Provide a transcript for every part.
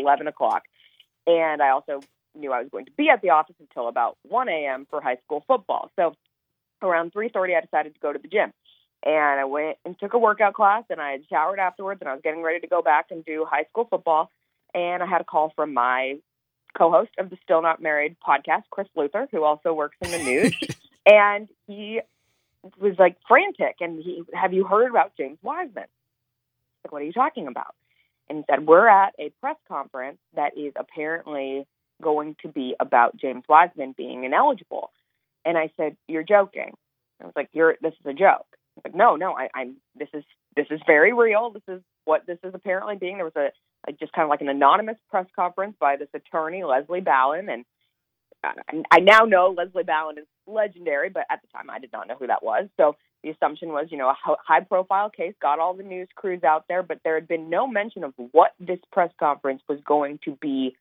11 o'clock. And I also knew I was going to be at the office until about 1 a.m. for high school football. So around 3:30, I decided to go to the gym, and I went and took a workout class, and I had showered afterwards, and I was getting ready to go back and do high school football. And I had a call from my co-host of the Still Not Married podcast, Chris Luther, who also works in the news, and he was like frantic, and he, have you heard about James Wiseman? Like, what are you talking about? And said, we're at a press conference that is apparently going to be about James Wiseman being ineligible. And I said, "You're joking." I was like, "You're this is a joke." I like, "No, no, I, I'm this is this is very real. This is what this is apparently being." There was a, a just kind of like an anonymous press conference by this attorney Leslie Ballin, and uh, I, I now know Leslie Ballin is legendary, but at the time I did not know who that was. So the assumption was, you know, a high profile case got all the news crews out there, but there had been no mention of what this press conference was going to be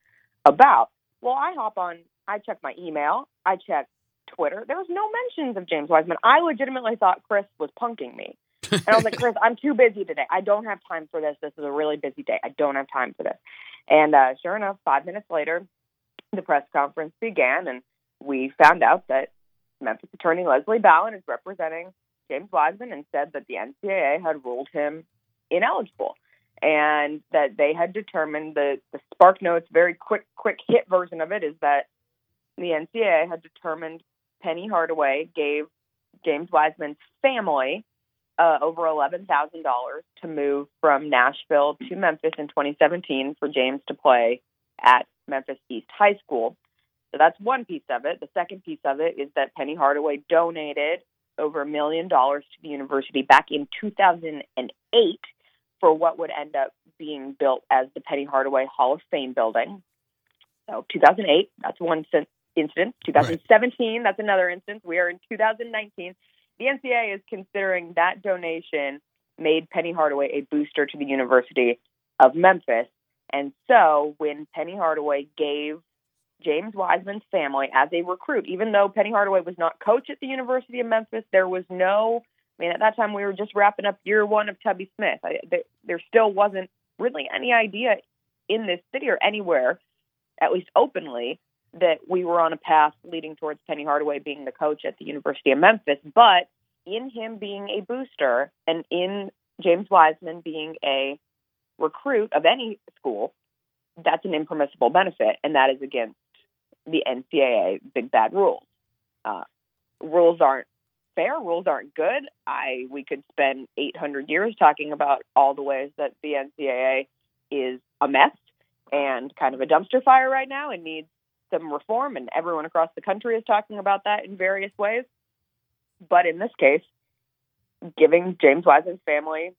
about. Well, I hop on, I check my email, I check Twitter. There was no mentions of James Wiseman. I legitimately thought Chris was punking me. And I was like, Chris, I'm too busy today. I don't have time for this. This is a really busy day. I don't have time for this. And uh, sure enough, five minutes later, the press conference began, and we found out that Memphis attorney Leslie Ballin is representing James Wiseman and said that the NCAA had ruled him ineligible and that they had determined the, the Spark Notes very quick quick hit version of it is that the NCAA had determined Penny Hardaway gave James Wiseman's family uh, over $11,000 to move from Nashville to Memphis in 2017 for James to play at Memphis East High School. So that's one piece of it. The second piece of it is that Penny Hardaway donated over a million dollars to the university back in 2008 for what would end up being built as the Penny Hardaway Hall of Fame building. So 2008, that's one incident. 2017, right. that's another instance. We are in 2019. The NCAA is considering that donation made Penny Hardaway a booster to the University of Memphis. And so when Penny Hardaway gave James Wiseman's family as a recruit, even though Penny Hardaway was not coach at the University of Memphis, there was no, I mean, at that time we were just wrapping up year one of Tubby Smith. I, there, there still wasn't really any idea in this city or anywhere, at least openly, that we were on a path leading towards Penny Hardaway being the coach at the University of Memphis. But in him being a booster and in James Wiseman being a recruit of any school, that's an impermissible benefit, and that is against the NCAA big bad rules. Uh, rules aren't fair. Rules aren't good. I we could spend 800 years talking about all the ways that the NCAA is a mess and kind of a dumpster fire right now and needs some reform, and everyone across the country is talking about that in various ways. But in this case, giving James Wiseman's family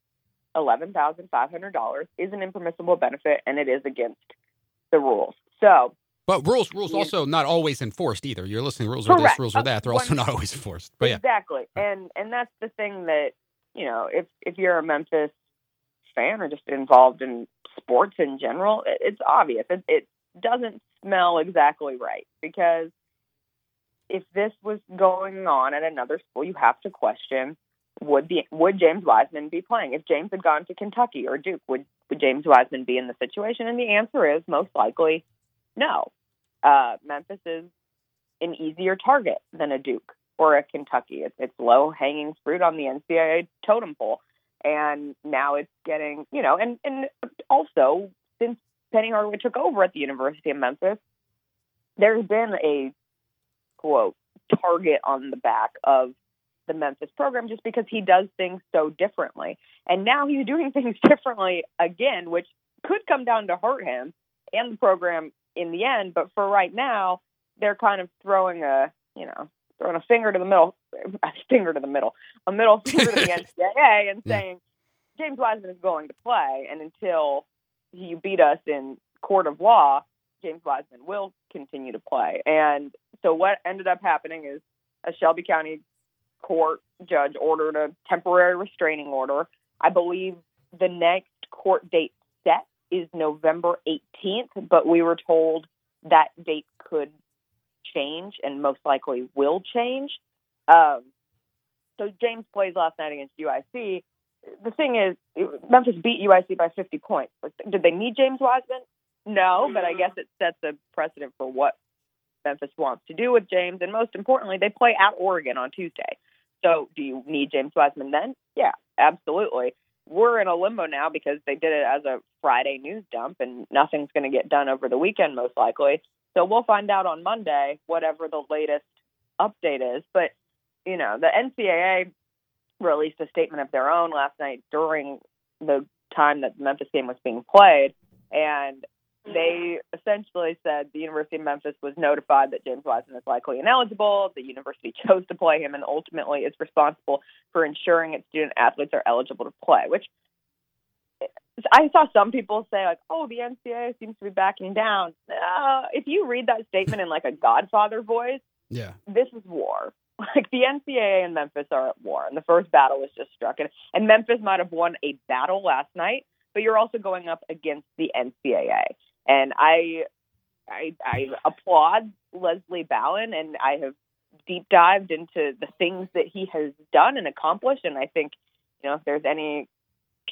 $11,500 is an impermissible benefit, and it is against the rules. So, but rules rules also not always enforced either. You're listening rules are this, rules are that. They're also not always enforced. But yeah. Exactly. And and that's the thing that, you know, if if you're a Memphis fan or just involved in sports in general, it, it's obvious. It, it doesn't smell exactly right because if this was going on at another school, you have to question would the would James Wiseman be playing? If James had gone to Kentucky or Duke, would would James Wiseman be in the situation? And the answer is most likely no. Uh, Memphis is an easier target than a Duke or a Kentucky. It's, it's low hanging fruit on the NCAA totem pole, and now it's getting you know, and and also since Penny Hardaway took over at the University of Memphis, there's been a quote target on the back of the Memphis program just because he does things so differently. And now he's doing things differently again, which could come down to hurt him and the program in the end. But for right now, they're kind of throwing a, you know, throwing a finger to the middle, a finger to the middle, a middle finger to the NCAA and saying, James Wiseman is going to play. And until you beat us in court of law, James Wiseman will continue to play. And so what ended up happening is a Shelby County court judge ordered a temporary restraining order. I believe the next court date is November 18th, but we were told that date could change and most likely will change. Um, so James plays last night against UIC the thing is, Memphis beat UIC by 50 points. Did they need James Wiseman? no, but I guess it sets a precedent for what Memphis wants to do with James. And most importantly, they play at Oregon on Tuesday. So do you need James Wiseman then? Yeah, absolutely. We're in a limbo now because they did it as a Friday news dump and nothing's going to get done over the weekend, most likely. So we'll find out on Monday, whatever the latest update is. But, you know, the NCAA released a statement of their own last night during the time that the Memphis game was being played. And they essentially said the University of Memphis was notified that James Wiseman is likely ineligible. The university chose to play him and ultimately is responsible for ensuring its student athletes are eligible to play, which I saw some people say like, "Oh, the NCAA seems to be backing down." Uh, if you read that statement in like a Godfather voice, yeah, this is war. Like the NCAA and Memphis are at war, and the first battle was just struck, and, and Memphis might have won a battle last night, but you're also going up against the NCAA. And I, I, I applaud Leslie Ballin, and I have deep dived into the things that he has done and accomplished. And I think, you know, if there's any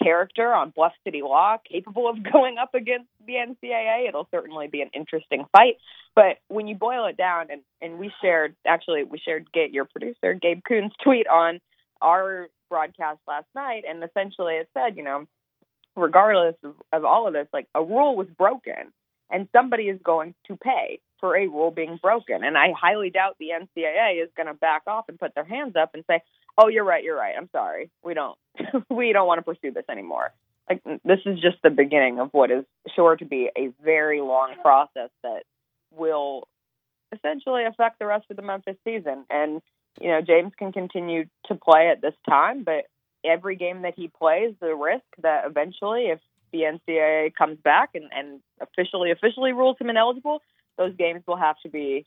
character on Bluff City Law capable of going up against the NCAA, it'll certainly be an interesting fight. But when you boil it down, and, and we shared, actually, we shared get your producer, Gabe Coon's tweet on our broadcast last night, and essentially it said, you know, regardless of, of all of this, like a rule was broken and somebody is going to pay for a rule being broken. And I highly doubt the NCAA is going to back off and put their hands up and say, "Oh, you're right, you're right. I'm sorry. We don't we don't want to pursue this anymore." Like this is just the beginning of what is sure to be a very long process that will essentially affect the rest of the Memphis season. And you know, James can continue to play at this time, but every game that he plays, the risk that eventually, if the NCAA comes back and, and officially officially rules him ineligible, those games will have to be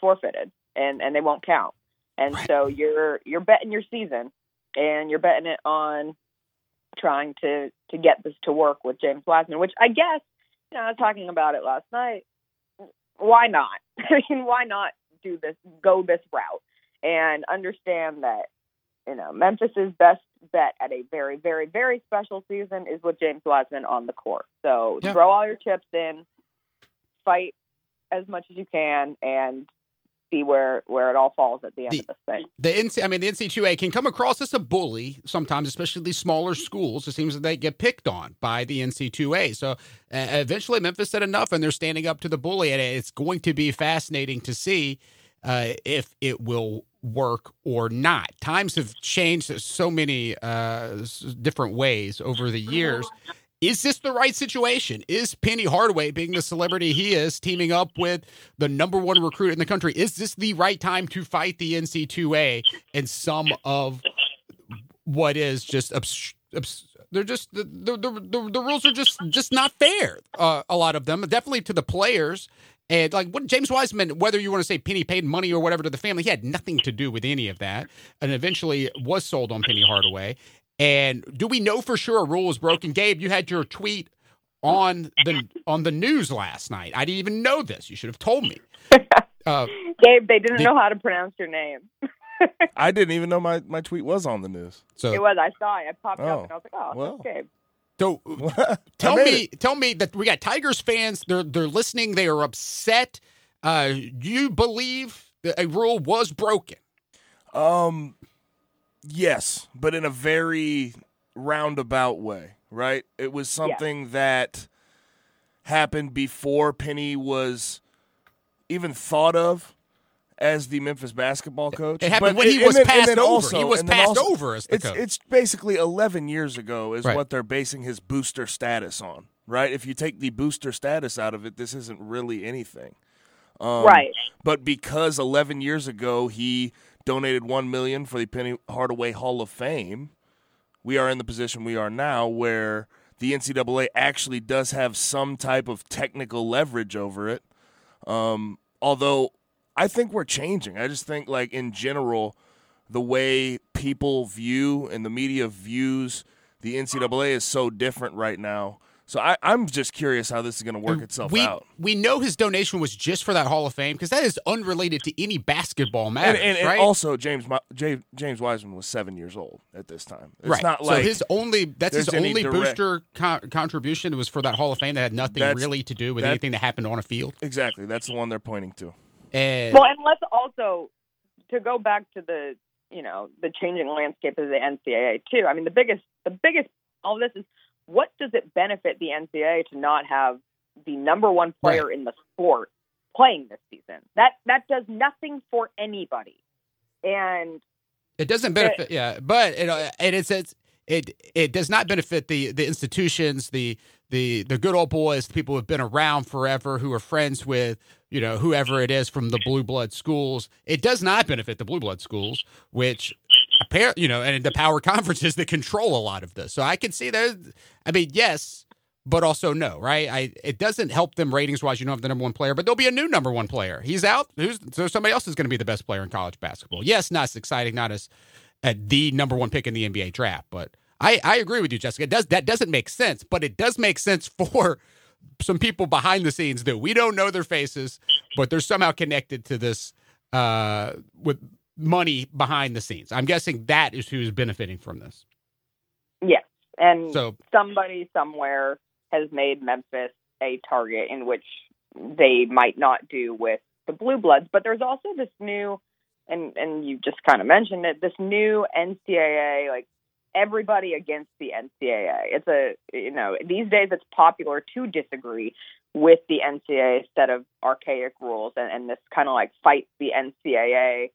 forfeited and, and they won't count. And right. so you're you're betting your season and you're betting it on trying to to get this to work with James Wiseman, which I guess you know I was talking about it last night. Why not? I mean, why not do this? Go this route and understand that you know, Memphis's best bet at a very, very, very special season is with James Wiseman on the court. So yeah. throw all your chips in, fight as much as you can, and see where where it all falls at the end the, of this thing. The NC, I mean, the NC2A can come across as a bully sometimes, especially these smaller schools. It seems that they get picked on by the NC2A. So uh, eventually, Memphis said enough, and they're standing up to the bully, and it's going to be fascinating to see uh, if it will work or not. Times have changed so many uh, different ways over the years. Is this the right situation? Is Penny Hardaway, being the celebrity he is, teaming up with the number one recruit in the country? Is this the right time to fight the NC2A and some of what is just obs- obs- they're just the the, the the, rules are just just not fair. Uh, a lot of them, definitely to the players, and like what James Wiseman, whether you want to say Penny paid money or whatever to the family, he had nothing to do with any of that. And eventually was sold on Penny Hardaway. And do we know for sure a rule was broken? Gabe, you had your tweet on the on the news last night. I didn't even know this. You should have told me. Uh, Gabe, they didn't the, know how to pronounce your name. I didn't even know my, my tweet was on the news. So it was. I saw it. I popped oh, up and I was like, "Oh, well, Gabe." So tell me, it. tell me that we got Tigers fans. They're they're listening. They are upset. Uh, you believe that a rule was broken? Um, yes, but in a very roundabout way. Right? It was something yeah. that happened before Penny was even thought of as the Memphis basketball coach. It happened but when he was then, passed over. Also, he was passed also, over as the it's, coach. It's basically 11 years ago is right. what they're basing his booster status on, right? If you take the booster status out of it, this isn't really anything. Um, right. But because 11 years ago he donated 1 million for the Penny Hardaway Hall of Fame, we are in the position we are now where the NCAA actually does have some type of technical leverage over it. Um, although I think we're changing. I just think like in general, the way people view and the media views the NCAA is so different right now. So I, I'm just curious how this is going to work itself we, out. We know his donation was just for that Hall of Fame because that is unrelated to any basketball matter. And, and, and right? also, James James James Wiseman was seven years old at this time. It's right. not like so his only that's his only direct- booster co- contribution was for that Hall of Fame that had nothing really to do with anything that happened on a field. exactly that's the one they're pointing to. And Well, and let's also to go back to the you know the changing landscape of the NCAA too. I mean, the biggest the biggest all this is what does it benefit the NCAA to not have the number one player in the sport playing this season? That that does nothing for anybody. And It doesn't benefit, yeah, but it it is it's, it it does not benefit the the institutions, the the the good old boys, the people who've been around forever, who are friends with you know whoever it is from the blue blood schools. It does not benefit the blue blood schools, which apparently you know, and the power conferences that control a lot of this. So I can see there. I mean, yes. But also no, right? I it doesn't help them ratings wise. You don't have the number one player, but there'll be a new number one player. He's out. Who's so somebody else is going to be the best player in college basketball. Yes, not as exciting, not as at the number one pick in the NBA draft. But I, I agree with you, Jessica. It does that doesn't make sense, but it does make sense for some people behind the scenes that we don't know their faces, but they're somehow connected to this uh, with money behind the scenes. I'm guessing that is who's benefiting from this. yes, and So somebody somewhere has made Memphis a target in which they might not do with the Blue Bloods. But there's also this new, and and you just kind of mentioned it, this new NCAA like everybody against the NCAA. It's a you know these days it's popular to disagree with the NCAA set of archaic rules and, and this kind of like fight the NCAA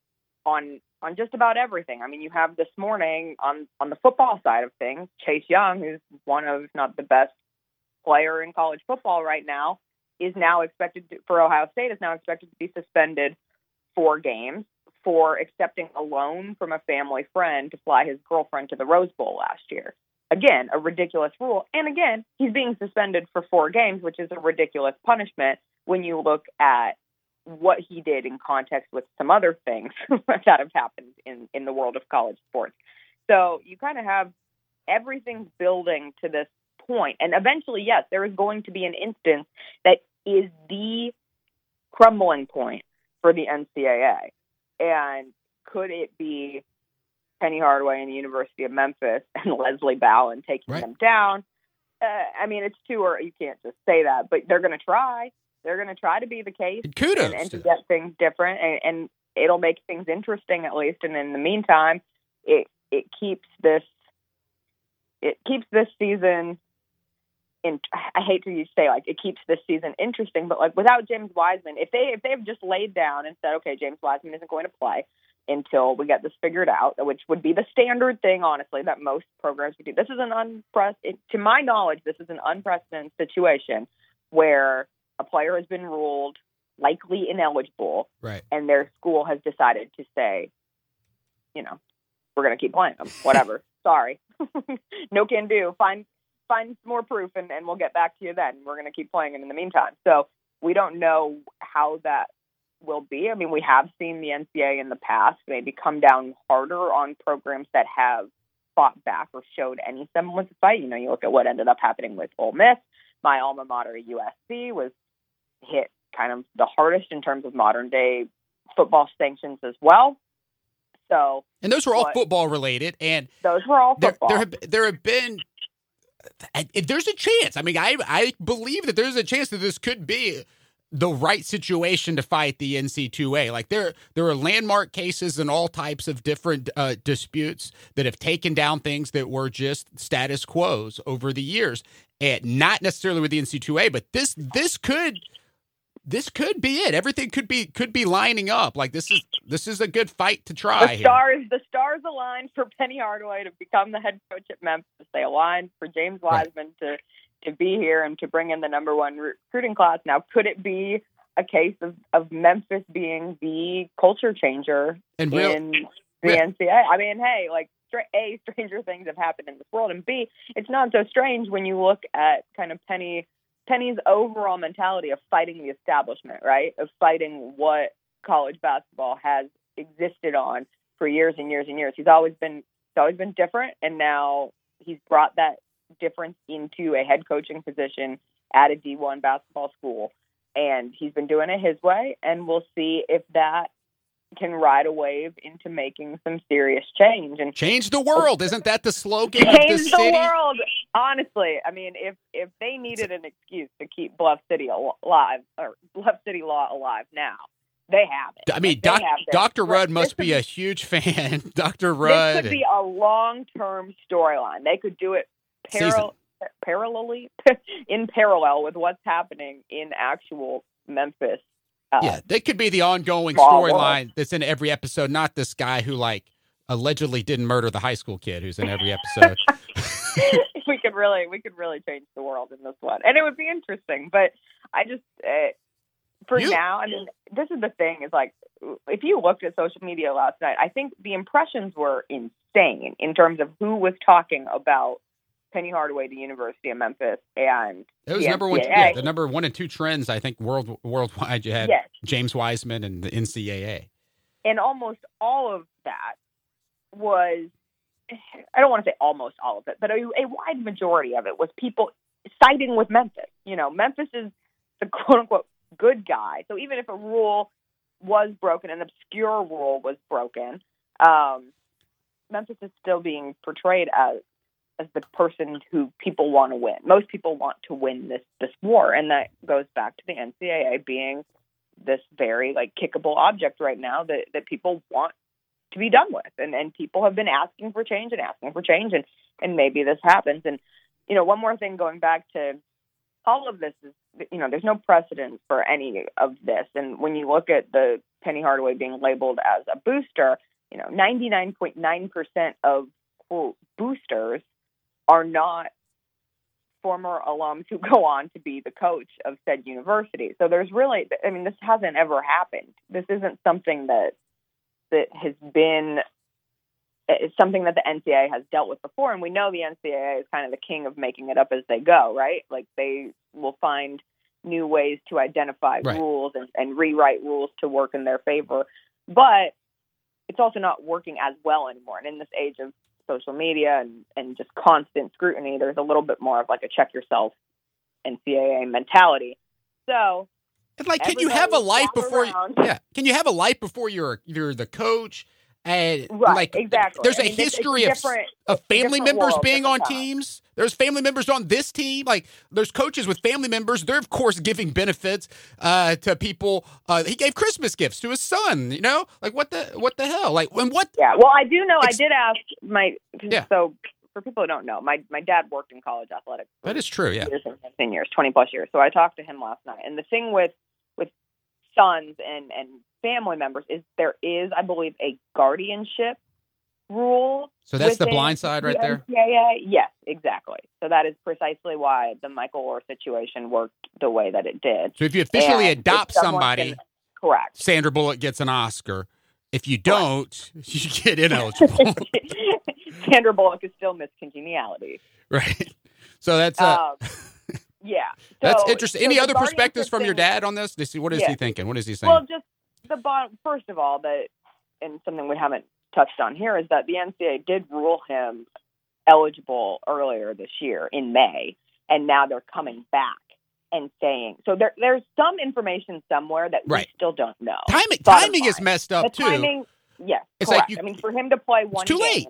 on on just about everything. I mean, you have this morning on on the football side of things, Chase Young, who's one of not the best player in college football right now, is now expected to, for Ohio State is now expected to be suspended four games for accepting a loan from a family friend to fly his girlfriend to the Rose Bowl last year. Again, a ridiculous rule. And again, he's being suspended for four games, which is a ridiculous punishment when you look at what he did in context with some other things that have happened in, in the world of college sports. So you kind of have everything's building to this point. And eventually, yes, there is going to be an instance that is the crumbling point for the NCAA. And could it be Penny Hardaway and the University of Memphis and Leslie Ballin taking Right. them down? Uh, I mean, it's too early. You can't just say that, but they're going to try. They're going to try to be the case kudos and, and to to get things different, and, and it'll make things interesting at least. And in the meantime, it it keeps this it keeps this season. In, I hate to say like it keeps this season interesting, but like without James Wiseman, if they if they've just laid down and said, okay, James Wiseman isn't going to play until we get this figured out, which would be the standard thing, honestly, that most programs would do. This is an unprecedented, to my knowledge, this is an unprecedented situation where a player has been ruled likely ineligible, right. and their school has decided to say, you know, we're going to keep playing them. Whatever. Sorry, no can do. Find find more proof, and, and we'll get back to you then. We're going to keep playing it in the meantime. So we don't know how that will be. I mean, we have seen the NCAA in the past maybe come down harder on programs that have fought back or showed any semblance of fight. You know, you look at what ended up happening with Ole Miss. My alma mater, USC, was hit kind of the hardest in terms of modern day football sanctions as well. So And those were all football related, and those were all there, football. there have there have been and there's a chance. I mean, I I believe that there's a chance that this could be the right situation to fight the NC2A. Like there there are landmark cases and all types of different uh, disputes that have taken down things that were just status quos over the years, and not necessarily with the NC2A, but this this could this could be it. Everything could be could be lining up. Like this is this is a good fight to try. the here. stars, the stars aligned for Penny Hardaway to become the head coach at Memphis. They aligned for James Right. Wiseman to to be here and to bring in the number one recruiting class. Now, could it be a case of, of Memphis being the culture changer and real, in the real- NCAA? I mean, hey, like a stranger things have happened in this world, and b it's not so strange when you look at kind of Penny Penny's overall mentality of fighting the establishment, right? Of fighting what college basketball has existed on for years and years and years. He's always been he's always been different, and now he's brought that difference into a head coaching position at a D1 basketball school. And he's been doing it his way, and we'll see if that can ride a wave into making some serious change and change the world. Isn't that the slogan? Change the, the, world. Honestly, I mean, if if they needed an excuse to keep Bluff City alive or Bluff City Law alive now, they have it. I mean, doc, they have this. Dr. Rudd must be a huge fan. Dr. Rudd. This could be a long term storyline. They could do it Season. paral- parallelly in parallel with what's happening in actual Memphis. Uh, yeah, that could be the ongoing storyline that's in every episode, not this guy who like allegedly didn't murder the high school kid who's in every episode. we could really we could really change the world in this one, and it would be interesting. But I just uh, for You- now, I mean, this is the thing: is like if you looked at social media last night, I think the impressions were insane in terms of who was talking about Penny Hardaway, the University of Memphis, and It was the number one. Yeah, the number one and two trends. I think world worldwide. You had Yes. James Wiseman and the NCAA. and almost all of that was I don't want to say almost all of it, but a, a wide majority of it was people siding with Memphis. You know, Memphis is the quote unquote good guy. So even if a rule was broken, an obscure rule was broken, um, Memphis is still being portrayed as as the person who people want to win. Most people want to win this this war, and that goes back to the NCAA being this very like kickable object right now that that people want to be done with. And and people have been asking for change and asking for change. And and maybe this happens. And you know one more thing going back to all of this is you know there's no precedent for any of this. And when you look at the Penny Hardaway being labeled as a booster you know 99.9% of quote boosters are not former alums who go on to be the coach of said university. So there's really, I mean, this hasn't ever happened. This isn't something that that has been. It's something that the NCAA has dealt with before, and we know the NCAA is kind of the king of making it up as they go, right? Like they will find new ways to identify Right. rules and, and rewrite rules to work in their favor, but it's also not working as well anymore. And in this age of social media and, and just constant scrutiny, there's a little bit more of like a check yourself NCAA mentality. So And like, can you have a life before? You, Yeah, can you have a life before you're you're the coach? And right, like, exactly. there's I a mean, it's history of of family members world, being on time. teams. There's family members on this team. Like there's coaches with family members. They're of course giving benefits uh, to people. Uh, he gave Christmas gifts to his son. You know, like what the what the hell? Like when what? Yeah. Well, I do know. Ex- I did ask my. Yeah. So for people who don't know, my my dad worked in college athletics. That is true. Yeah. years years, years, twenty plus years. So I talked to him last night, and the thing with with sons and and family members is there is, I believe, a guardianship rule. So that's the blind side right there. Yeah, yeah, yes, exactly. So that is precisely why the Michael Oher situation worked the way that it did. So if you officially And adopt somebody, can- correct. Sandra Bullock gets an Oscar. If you don't, you get ineligible. Sandra Bullock is still Miss Congeniality. right. So that's uh, Um, yeah, that's interesting. so Any the other perspectives from your dad on this? What is Yeah. he thinking? What is he saying? Well, just the bottom. First of all, that and something we haven't touched on here is that the NCAA did rule him eligible earlier this year in May, and now they're coming back and saying so. There, there's some information somewhere that Right. we still don't know. timing timing is messed The up too. timing, yes, It's like you- I mean, for him to play one, too game, late.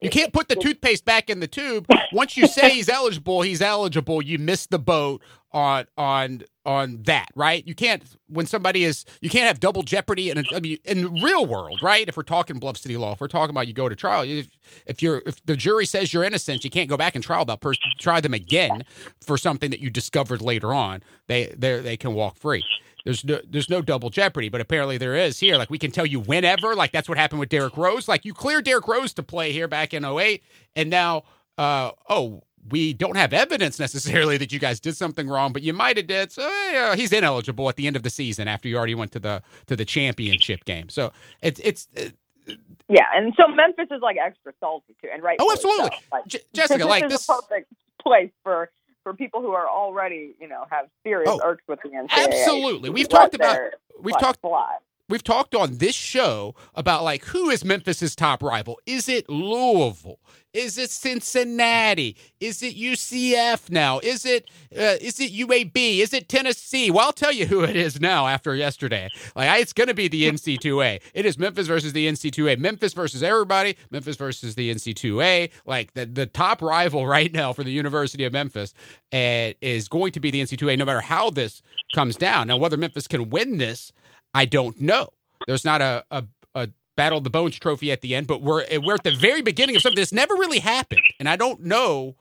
You can't put the toothpaste back in the tube. Once you say he's eligible, he's eligible. You missed the boat on on on that, right? You can't when somebody is you can't have double jeopardy in a, I mean in the real world, right? If we're talking Bluff City law, if we're talking about you go to trial, if, if you're if the jury says you're innocent, you can't go back and trial that person, try them again for something that you discovered later on. They they they can walk free. There's no there's no double jeopardy, but apparently there is here. Like we can tell you whenever, like that's what happened with Derrick Rose. Like you cleared Derrick Rose to play here back in 08, and now uh oh, we don't have evidence necessarily that you guys did something wrong, but you might have did. So yeah, he's ineligible at the end of the season after you already went to the to the championship game. So it's it's uh, Yeah, and so Memphis is like extra salty too, and right. Oh, absolutely. Like, J- Jessica, this like is this a perfect place for for people who are already, you know, have serious Oh, irks with the NCAA. absolutely. We've talked about we've talked a fly. We've talked on this show about like who is Memphis's top rival? Is it Louisville? Is it Cincinnati? Is it UCF now? Is it uh, is it UAB? Is it Tennessee? Well, I'll tell you who it is now after yesterday. Like it's going to be the NC2A. It is Memphis versus the NC2A. Memphis versus everybody. Memphis versus the NC2A. Like the the top rival right now for the University of Memphis uh, is going to be the NC2A. No matter how this comes down. Now, whether Memphis can win this, I don't know. There's not a, a, a Battle of the Bones trophy at the end, but we're we're at the very beginning of something that's never really happened, and I don't know.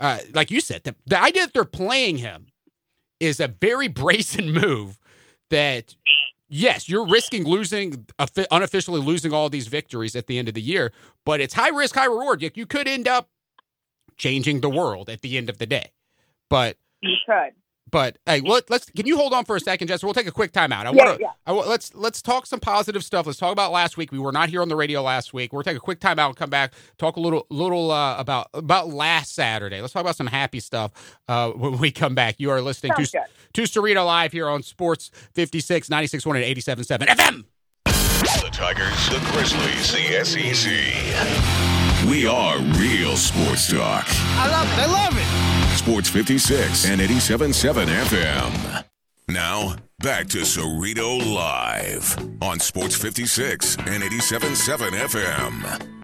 Uh, like you said, the, the idea that they're playing him is a very brazen move. That yes, you're risking losing unofficially losing all these victories at the end of the year, but it's high risk, high reward. You could end up changing the world at the end of the day, but you could. But hey, let, us can you hold on for a second, Jess? We'll take a quick timeout. I want to. Yeah. Let's let's talk some positive stuff. Let's talk about last week. We were not here on the radio last week. We'll take a quick timeout and come back. Talk a little little uh, about about last Saturday. Let's talk about some happy stuff uh, when we come back. You are listening Sounds to good. to Cerrito live here on Sports 56 96.1 and 87.7 FM. The Tigers, the Grizzlies, the SEC. We are real sports talk. I love it. I love it. Sports 56 and 87.7 FM. Now, back to Cerrito Live on Sports 56 and 87.7 FM.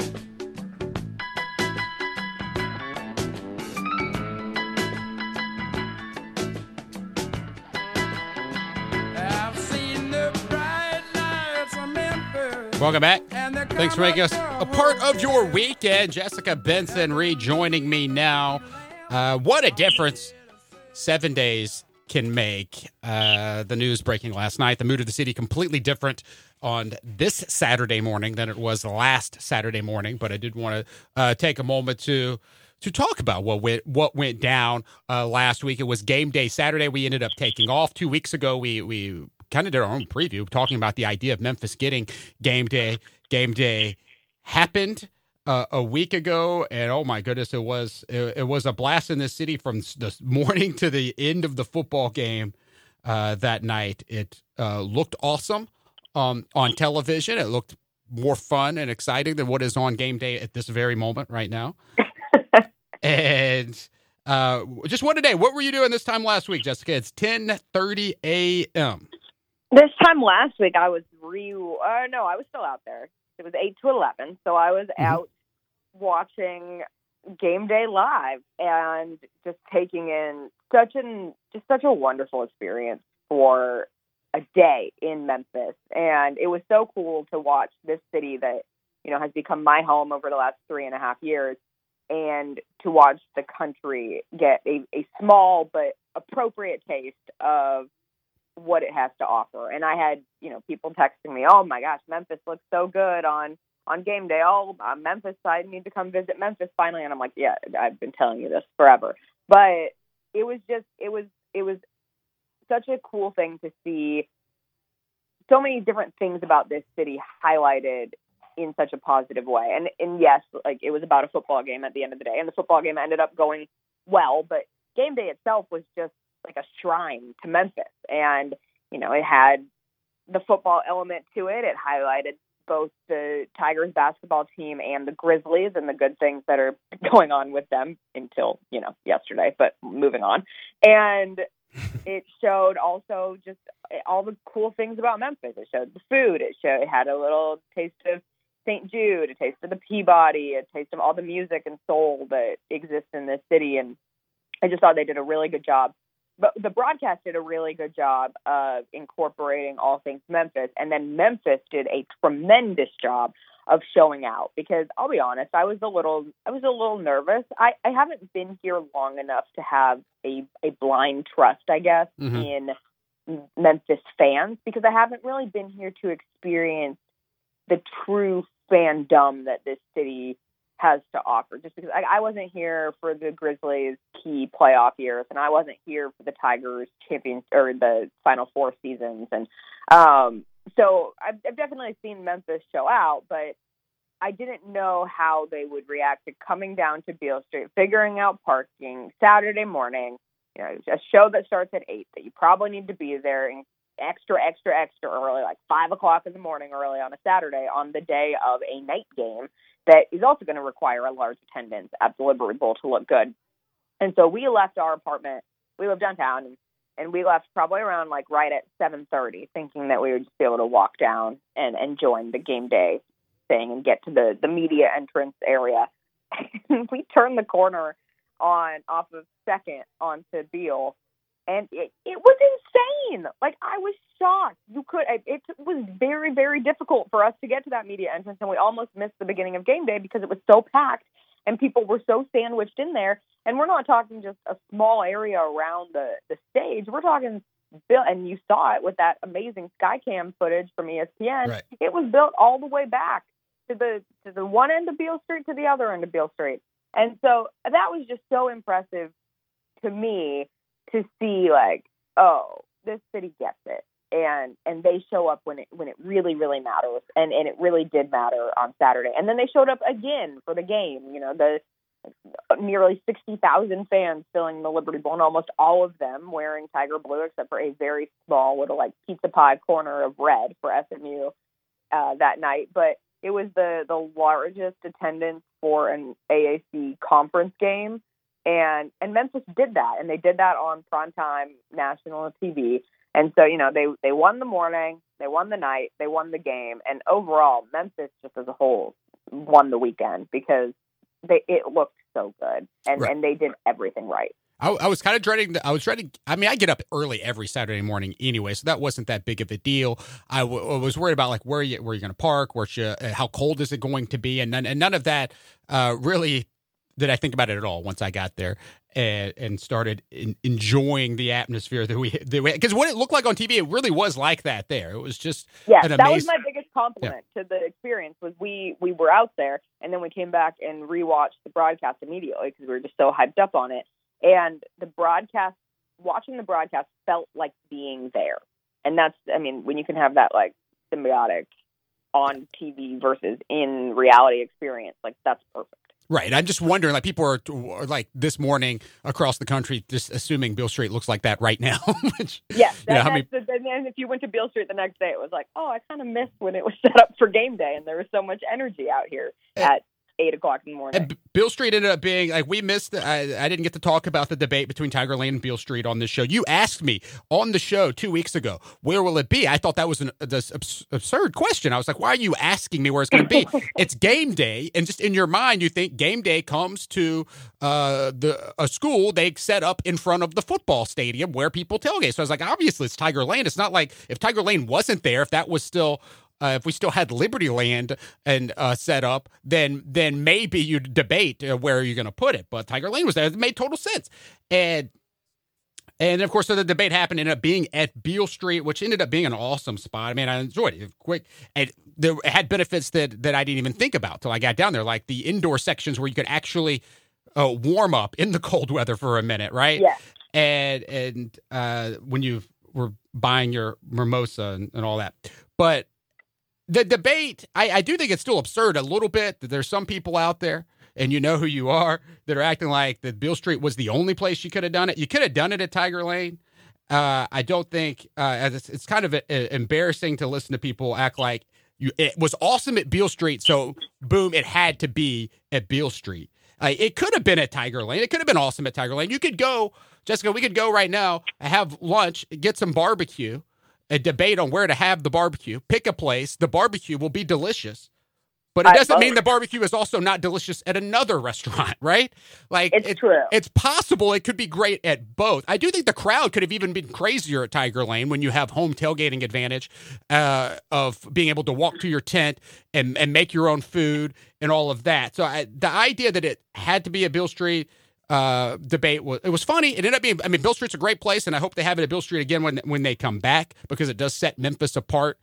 Welcome back. Thanks for making us a part of your weekend. Jessica Benson rejoining me now. Uh, what a difference seven days can make. Uh, the news breaking last night. The mood of the city completely different on this Saturday morning than it was last Saturday morning. But I did want to uh, take a moment to to talk about what went what went down uh, last week. It was game day Saturday. We ended up taking off two weeks ago. We we kind of did our own preview talking about the idea of Memphis getting game day. Game day happened uh, a week ago, and oh my goodness, it was it, it, was a blast in the city from the morning to the end of the football game uh, that night. It uh, looked awesome um, on television. It looked more fun and exciting than what is on game day at this very moment right now. and uh, just one today. What were you doing this time last week, Jessica? It's ten thirty a.m. This time last week, I was re. Uh, no, I was still out there. It was eight to eleven, so I was mm-hmm. out watching game day live and just taking in such an just such a wonderful experience for a day in Memphis. And it was so cool to watch this city that, you know, has become my home over the last three and a half years and to watch the country get a, a small but appropriate taste of what it has to offer. And I had, you know, people texting me, "Oh my gosh, Memphis looks so good on on game day. Oh, uh, Memphis, side need to come visit Memphis finally." And I'm like, "Yeah, I've been telling you this forever." But it was just, it was, it was such a cool thing to see. So many different things about this city highlighted in such a positive way. And and yes, like it was about a football game at the end of the day, and the football game ended up going well, but game day itself was just like a shrine to Memphis. And, you know, it had the football element to it. It highlighted both the Tigers basketball team and the Grizzlies and the good things that are going on with them until, you know, yesterday, but moving on. And it showed also just all the cool things about Memphis. It showed the food. It showed it had a little taste of St. Jude, a taste of the Peabody, a taste of all the music and soul that exists in this city. And I just thought they did a really good job but the broadcast did a really good job of incorporating all things Memphis, and then Memphis did a tremendous job of showing out. Because I'll be honest, I was a little, I was a little nervous. I, I haven't been here long enough to have a a blind trust, I guess, mm-hmm. in Memphis fans because I haven't really been here to experience the true fandom that this city has to offer. Just because I, I wasn't here for the Grizzlies' key playoff years, and I wasn't here for the Tigers' champion or the Final Four seasons, and um, so I've, I've definitely seen Memphis show out, but I didn't know how they would react to coming down to Beale Street, figuring out parking Saturday morning. You know, a show that starts at eight that you probably need to be there, and extra, extra, extra early, like five o'clock in the morning early on a Saturday on the day of a night game that is also going to require a large attendance at the Liberty Bowl to look good. And so we left our apartment. We live downtown, and, and we left probably around like right at seven thirty, thinking that we would just be able to walk down and and join the game day thing and get to the the media entrance area. We turned the corner on off of Second onto Beale, and it, it was insane. Like I was shocked. You could it, it was very very difficult for us to get to that media entrance, and we almost missed the beginning of game day because it was so packed and people were so sandwiched in there. And we're not talking just a small area around the the stage. We're talking built, and you saw it with that amazing Skycam footage from ESPN. Right. It was built all the way back to the to the one end of Beale Street to the other end of Beale Street, and so that was just so impressive to me to see like, oh, this city gets it, and and they show up when it when it really really matters, and and it really did matter on Saturday, and then they showed up again for the game. You know the nearly 60,000 fans filling the Liberty Bowl, and almost all of them wearing tiger blue, except for a very small little like pizza pie corner of red for SMU uh, that night. But it was the the largest attendance for an AAC conference game, and and Memphis did that, and they did that on primetime national TV. And so you know they they won the morning, they won the night, they won the game, and overall Memphis just as a whole won the weekend because they it looked so good, and Right. and they did everything right. I, I was kind of dreading. The, I was dreading. I mean, I get up early every Saturday morning anyway, so that wasn't that big of a deal. I, w- I was worried about like where you where you're going to park, where you, how cold is it going to be, and none and none of that uh, really did I think about it at all once I got there and, and started in, enjoying the atmosphere that we because what it looked like on TV, it really was like that. There, it was just Yeah, an that was my biggest compliment to the experience. Was we we were out there, and then we came back and rewatched the broadcast immediately because we were just so hyped up on it. And the broadcast, watching the broadcast, felt like being there. And that's, I mean, when you can have that like symbiotic on TV versus in reality experience, like that's perfect. Right. I'm just wondering, like, people are, are like this morning across the country, just assuming Beale Street looks like that right now. Which, Yes, You know, that, many- the, and then if you went to Beale Street the next day, it was like, oh, I kind of missed when it was set up for game day, and there was so much energy out here eh, at eight o'clock in the morning. and Beale Street ended up being like we missed. I, I didn't get to talk about the debate between Tiger Lane and Beale Street on this show. You asked me on the show two weeks ago, where will it be? I thought that was an this abs- absurd question. I was like, why are you asking me where it's going to be? it's game day, and just in your mind, you think game day comes to uh, the a school they set up in front of the football stadium where people tailgate. So I was like, obviously it's Tiger Lane. It's not like if Tiger Lane wasn't there, if that was still uh, if we still had Liberty Land and uh, set up, then then maybe you'd debate uh, where you're going to put it. But Tiger Lane was there; it made total sense. And and of course, so the debate happened. Ended up being at Beale Street, which ended up being an awesome spot. I mean, I enjoyed it. Quick, and there it had benefits that that I didn't even think about till I got down there, like the indoor sections where you could actually uh, warm up in the cold weather for a minute, right? Yeah. and and uh, when you were buying your mimosa and, and all that. But the debate, I, I do think it's still absurd a little bit. That there's some people out there, and you know who you are, that are acting like that Beale Street was the only place you could have done it. You could have done it at Tiger Lane. Uh, I don't think uh, it's, it's kind of uh embarrassing to listen to people act like you it was awesome at Beale Street, so boom, it had to be at Beale Street. Uh, it could have been at Tiger Lane. It could have been awesome at Tiger Lane. You could go, Jessica. We could go right now, have lunch, get some barbecue, a debate on where to have the barbecue. Pick a place. The barbecue will be delicious, but it doesn't mean the barbecue is also not delicious at another restaurant, right? Like It's it- true. It's possible it could be great at both. I do think the crowd could have even been crazier at Tiger Lane when you have home tailgating advantage uh, of being able to walk to your tent and, and make your own food and all of that. So I, the idea that it had to be a Beale Street uh, debate was it was funny. It ended up being. I mean, Beale Street's a great place, and I hope they have it at Beale Street again when when they come back because it does set Memphis apart.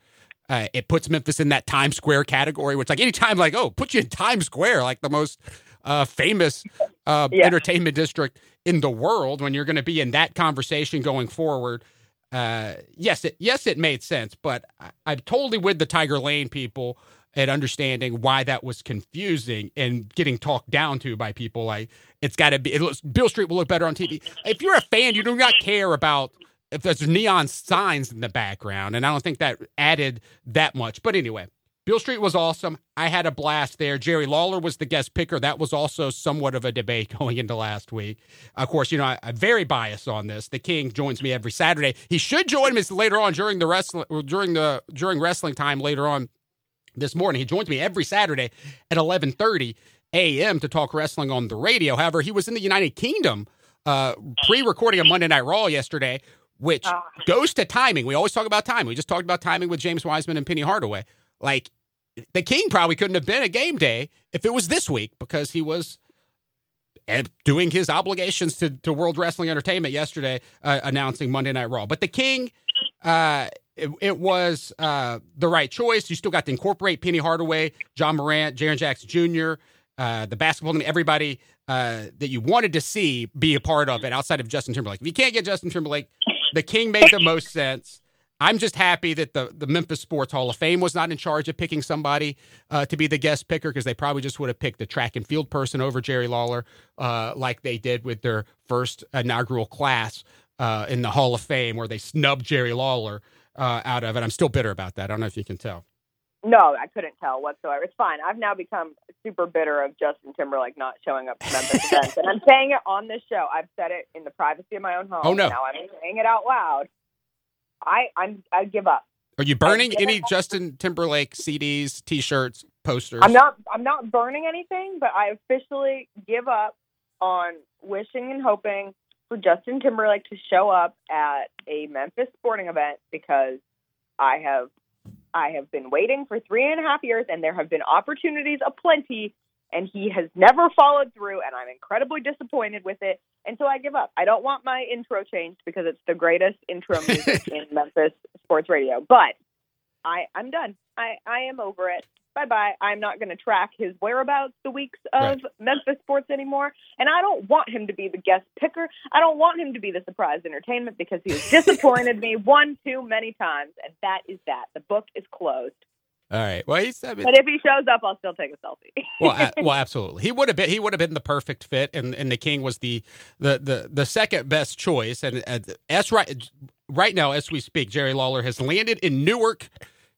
Uh, it puts Memphis in that Times Square category, which like anytime like oh, put you in Times Square, like the most uh, famous uh, Yeah. entertainment district in the world. When you're going to be in that conversation going forward, uh, yes, it yes it made sense, but I, I'm totally with the Tiger Lane people at understanding why that was confusing and getting talked down to by people. Like it's got to be. Looks, Beale Street will look better on TV. If you're a fan, you do not care about if there's neon signs in the background, and I don't think that added that much. But anyway, Beale Street was awesome. I had a blast there. Jerry Lawler was the guest picker. That was also somewhat of a debate going into last week. Of course, you know, I, am very biased on this. The King joins me every Saturday. He should join me later on during the wrestling during the during wrestling time later on this morning. He joins me every Saturday at 11:30 a.m. to talk wrestling on the radio. However, he was in the United Kingdom uh, pre-recording a Monday Night Raw yesterday, which uh, goes to timing. We always talk about timing. We just talked about timing with James Wiseman and Penny Hardaway. Like the King probably couldn't have been a game day if it was this week because he was doing his obligations to, to World Wrestling Entertainment yesterday, uh, announcing Monday Night Raw. But the King, uh, it, it, was uh, the right choice. You still got to incorporate Penny Hardaway, Ja Morant, Jaren Jackson Jr., uh, the basketball team, everybody uh, that you wanted to see be a part of it outside of Justin Timberlake. If you can't get Justin Timberlake, the King made the most sense. I'm just happy that the, the Memphis Sports Hall of Fame was not in charge of picking somebody uh, to be the guest picker because they probably just would have picked the track and field person over Jerry Lawler, uh, like they did with their first inaugural class uh, in the Hall of Fame, where they snubbed Jerry Lawler uh, out of it. I'm still bitter about that. I don't know if you can tell. No, I couldn't tell whatsoever. It's fine. I've now become super bitter of Justin Timberlake not showing up to Memphis events, and I'm saying it on this show. I've said it in the privacy of my own home. Oh no! Now I'm saying it out loud. I I'm I give up. Are you burning any Justin Timberlake CDs, T-shirts, posters? I'm not. I'm not burning anything, but I officially give up on wishing and hoping for Justin Timberlake to show up at a Memphis sporting event because I have I have been waiting for three and a half years, and there have been opportunities aplenty and he has never followed through and i'm incredibly disappointed with it. And so i give up. I don't want my intro changed because it's the greatest intro music in memphis sports radio but i i'm done. I i am over it bye bye i'm not going to track his whereabouts the weeks of right. memphis sports anymore and i don't want him to be the guest picker i don't want him to be the surprise entertainment because he has disappointed me one too many times and that is that the book is closed all right. Well, he's. I mean, but if he shows up, I'll still take a selfie. well, uh, well, absolutely. He would have been. He would have been the perfect fit, and and the King was the the the, the second best choice. And uh, as right right now, as we speak, Jerry Lawler has landed in Newark.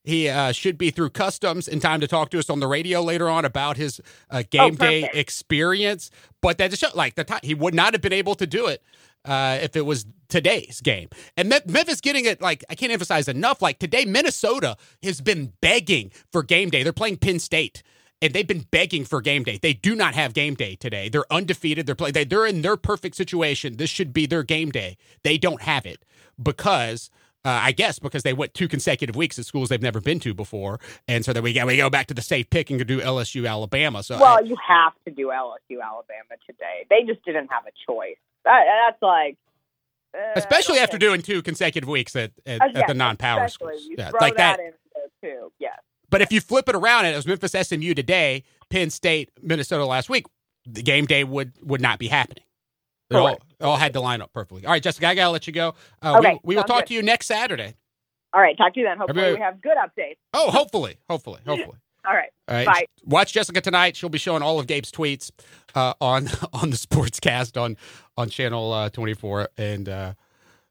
He uh, should be through customs in time to talk to us on the radio later on about his uh, game oh, day experience. But that just like the time he would not have been able to do it uh, if it was today's game. And Memphis getting it, like, I can't emphasize enough. Like, today, Minnesota has been begging for game day. They're playing Penn State. And they've been begging for game day. They do not have game day today. They're undefeated. They're play. They, they're in their perfect situation. This should be their game day. They don't have it because uh, I guess because they went two consecutive weeks at schools they've never been to before, and so then we go we go back to the safe pick and do LSU Alabama. So well, I, you have to do LSU Alabama today. They just didn't have a choice. That, that's like. Uh, especially after doing two consecutive weeks at, at, uh, yes, at the non-power schools, yeah, like that. that too. Yes. But if you flip it around, it was Memphis SMU today, Penn State, Minnesota last week. The game day would would not be happening. It all, all had to line up perfectly. All right, Jessica, I gotta let you go. Uh, okay, we, we will talk good. to you next Saturday. All right, talk to you then. Hopefully, Everybody, we have good updates. Oh, hopefully, hopefully, hopefully. All right. All right. Bye. Watch Jessica tonight. She'll be showing all of Gabe's tweets uh, on on the Sportscast on on channel uh, 24 and uh,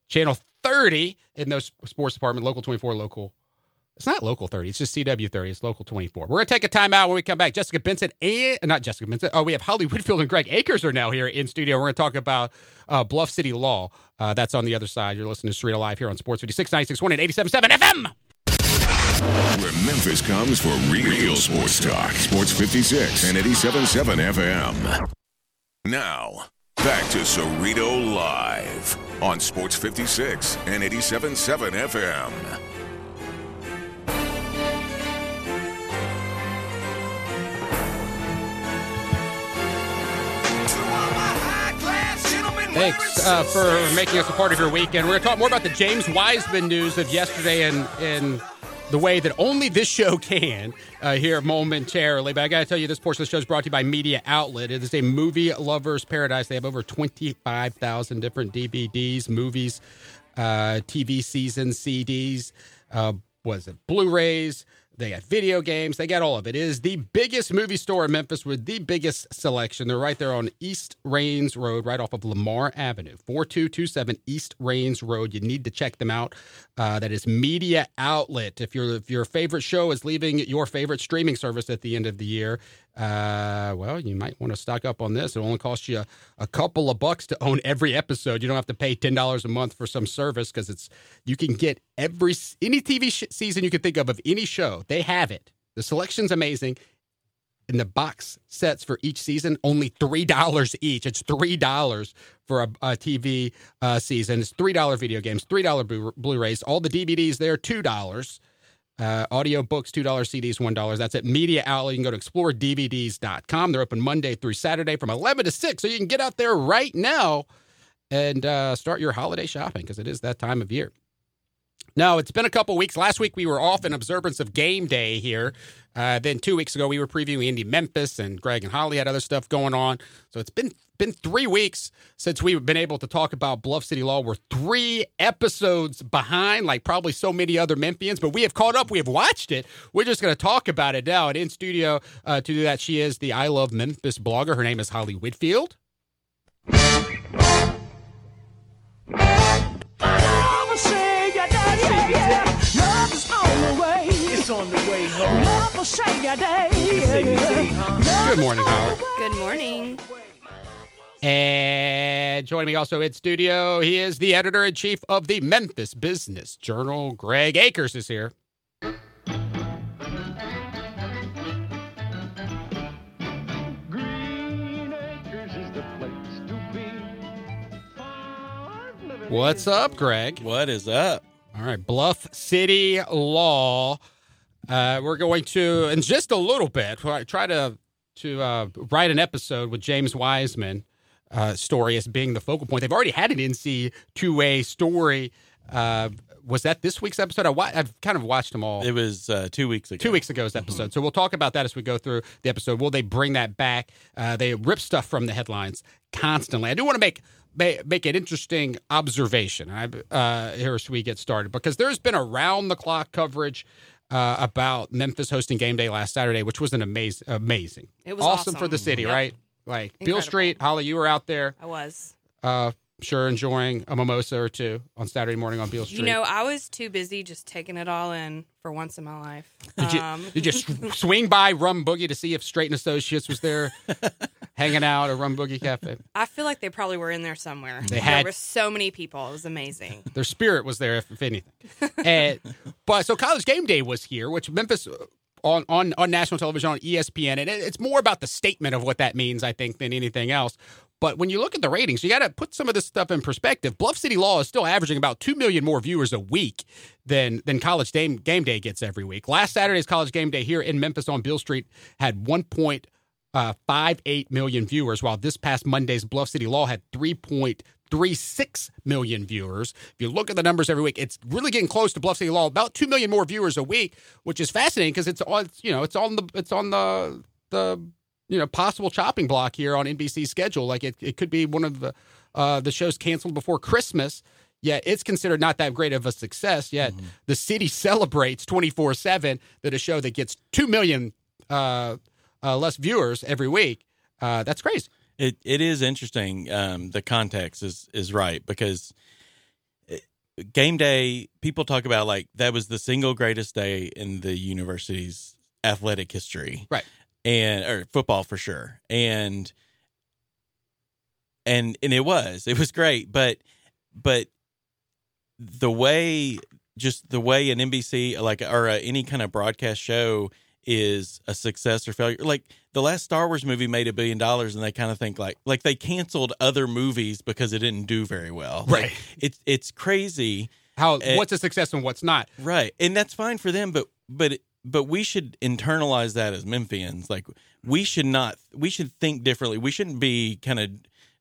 channel 30 in those sports department, local 24, local. It's not local 30. It's just CW 30. It's local 24. We're going to take a timeout when we come back. Jessica Benson and not Jessica Benson. Oh, we have Holly Whitfield and Greg Akers are now here in studio. We're going to talk about uh, Bluff City Law. Uh, that's on the other side. You're listening to Cerrito Live here on Sports 56 96 and 87.7 FM. Where Memphis comes for real sports talk. Sports 56 and 87.7 FM. Now, back to Cerrito Live on Sports 56 and 87.7 FM. Thanks uh, for making us a part of your weekend. We're going to talk more about the James Wiseman news of yesterday and, and the way that only this show can uh, here momentarily. But I got to tell you, this portion of the show is brought to you by Media Outlet. It is a movie lover's paradise. They have over 25,000 different DVDs, movies, uh, TV seasons, CDs, uh, was it Blu rays? They got video games. They got all of it. It is the biggest movie store in Memphis with the biggest selection. They're right there on East Rains Road, right off of Lamar Avenue, 4227 East Rains Road. You need to check them out. Uh, that is Media Outlet. If your if your favorite show is leaving your favorite streaming service at the end of the year, uh, well, you might want to stock up on this. It only costs you a, a couple of bucks to own every episode. You don't have to pay ten dollars a month for some service because it's you can get every any TV sh- season you can think of of any show. They have it. The selection's amazing. And the box sets for each season only three dollars each. It's three dollars for a, a TV uh, season. It's three dollar video games, three dollar Blu-rays. All the DVDs there, two dollars. Uh, audio books, $2 CDs, $1. That's at Media Outlet. You can go to exploredvds.com. They're open Monday through Saturday from 11 to 6. So you can get out there right now and uh, start your holiday shopping because it is that time of year. No, it's been a couple weeks. Last week we were off in observance of game day here. Uh, then two weeks ago we were previewing Indie Memphis, and Greg and Holly had other stuff going on. So it's been been three weeks since we've been able to talk about Bluff City Law. We're three episodes behind, like probably so many other Memphians, but we have caught up. We have watched it. We're just going to talk about it now. And in studio uh, to do that, she is the I Love Memphis blogger. Her name is Holly Whitfield. on the way home. Good morning, Howard. Good morning. And joining me also in studio, he is the editor in chief of the Memphis Business Journal. Greg Akers is here. What's up, Greg? What is up? All right, Bluff City Law. Uh, we're going to, in just a little bit, try to to uh, write an episode with James Wiseman uh, story as being the focal point. They've already had an NC two A story. Uh, was that this week's episode? I wa- I've kind of watched them all. It was uh, two weeks ago. Two weeks ago's mm-hmm. episode. Mm-hmm. So we'll talk about that as we go through the episode. Will they bring that back? Uh, they rip stuff from the headlines constantly. I do want to make make an interesting observation uh, here as we get started because there's been around the clock coverage uh, about Memphis hosting game day last Saturday, which was an amazing, amazing. It was awesome, awesome. for the city, yep. right? Like Incredible. Beale Street, Holly, you were out there. I was. Uh, sure, enjoying a mimosa or two on Saturday morning on Beale Street. You know, I was too busy just taking it all in for once in my life. Did you, um, did you swing by Rum Boogie to see if Strait and Associates was there? hanging out at Rum Boogie Cafe. I feel like they probably were in there somewhere. They had there were so many people. It was amazing. Their spirit was there, if, if anything. and, but so College Game Day was here, which Memphis on, on, on national television on ESPN, and it, it's more about the statement of what that means, I think, than anything else. But when you look at the ratings, you got to put some of this stuff in perspective. Bluff City Law is still averaging about two million more viewers a week than than College Game, game Day gets every week. Last Saturday's College Game Day here in Memphis on Beale Street had one point uh, five eight million viewers, while this past Monday's Bluff City Law had three point three six million viewers. If you look at the numbers every week, it's really getting close to Bluff City Law. About two million more viewers a week, which is fascinating because it's on you know it's on the it's on the the you know possible chopping block here on NBC's schedule. Like it, it could be one of the uh, the shows canceled before Christmas. Yet it's considered not that great of a success. Yet mm-hmm. the city celebrates twenty four seven that a show that gets two million uh, uh, less viewers every week. Uh, that's crazy. It it is interesting. Um, the context is is right because it, uh, game day people talk about like that was the single greatest day in the university's athletic history, right? And or football for sure, and and and it was it was great, but but the way just the way an NBC like or a, any kind of broadcast show is a success or failure. Like the last Star Wars movie made a billion dollars, and they kind of think like like they canceled other movies because it didn't do very well. Right. Like, it's it's crazy how uh, what's a success and what's not. Right, and that's fine for them, but but but we should internalize that as Memphians. Like we should not we should think differently. We shouldn't be kind of